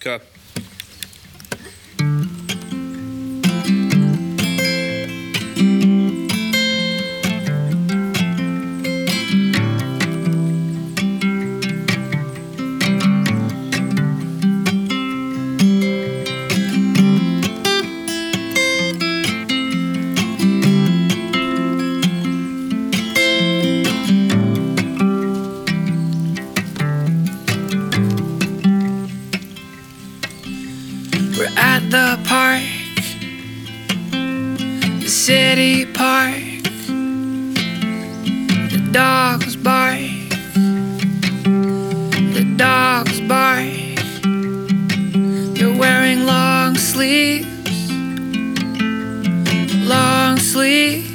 Cut. We're at the park, the city park. The dogs bark, the dogs bark. You're wearing long sleeves, long sleeves.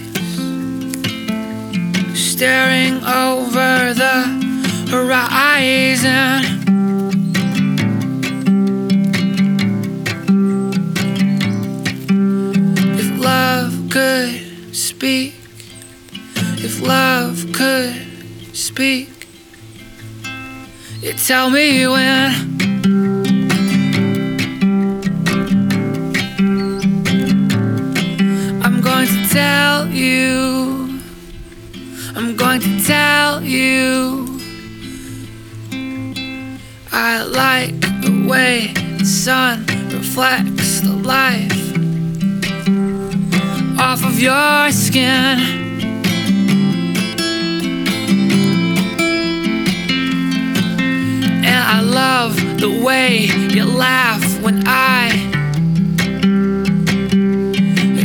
Staring over the horizon. If love could speak, you tell me when. I'm going to tell you, I'm going to tell you. I like the way the sun reflects the life off of your skin. Love the way you laugh when I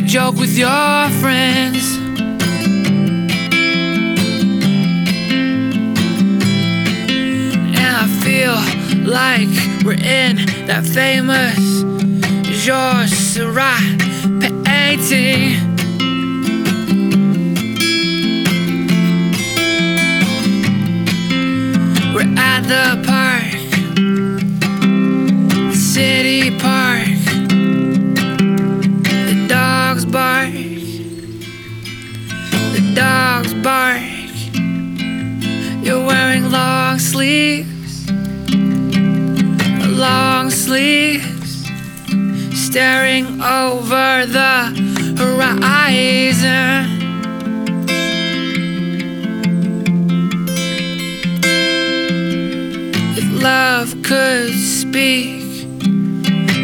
joke with your friends. And I feel like we're in that famous Georges Seurat painting. Wearing long sleeves, long sleeves, staring over the horizon. If love could speak,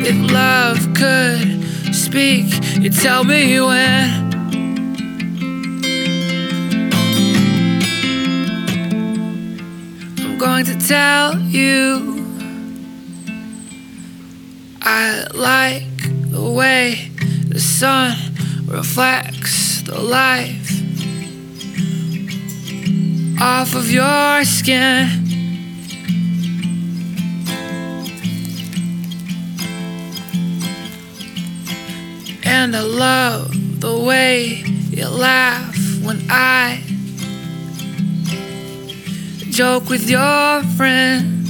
if love could speak, you'd tell me when. Going to tell you. I like the way the sun reflects the life off of your skin. And I love the way you laugh when I joke with your friends.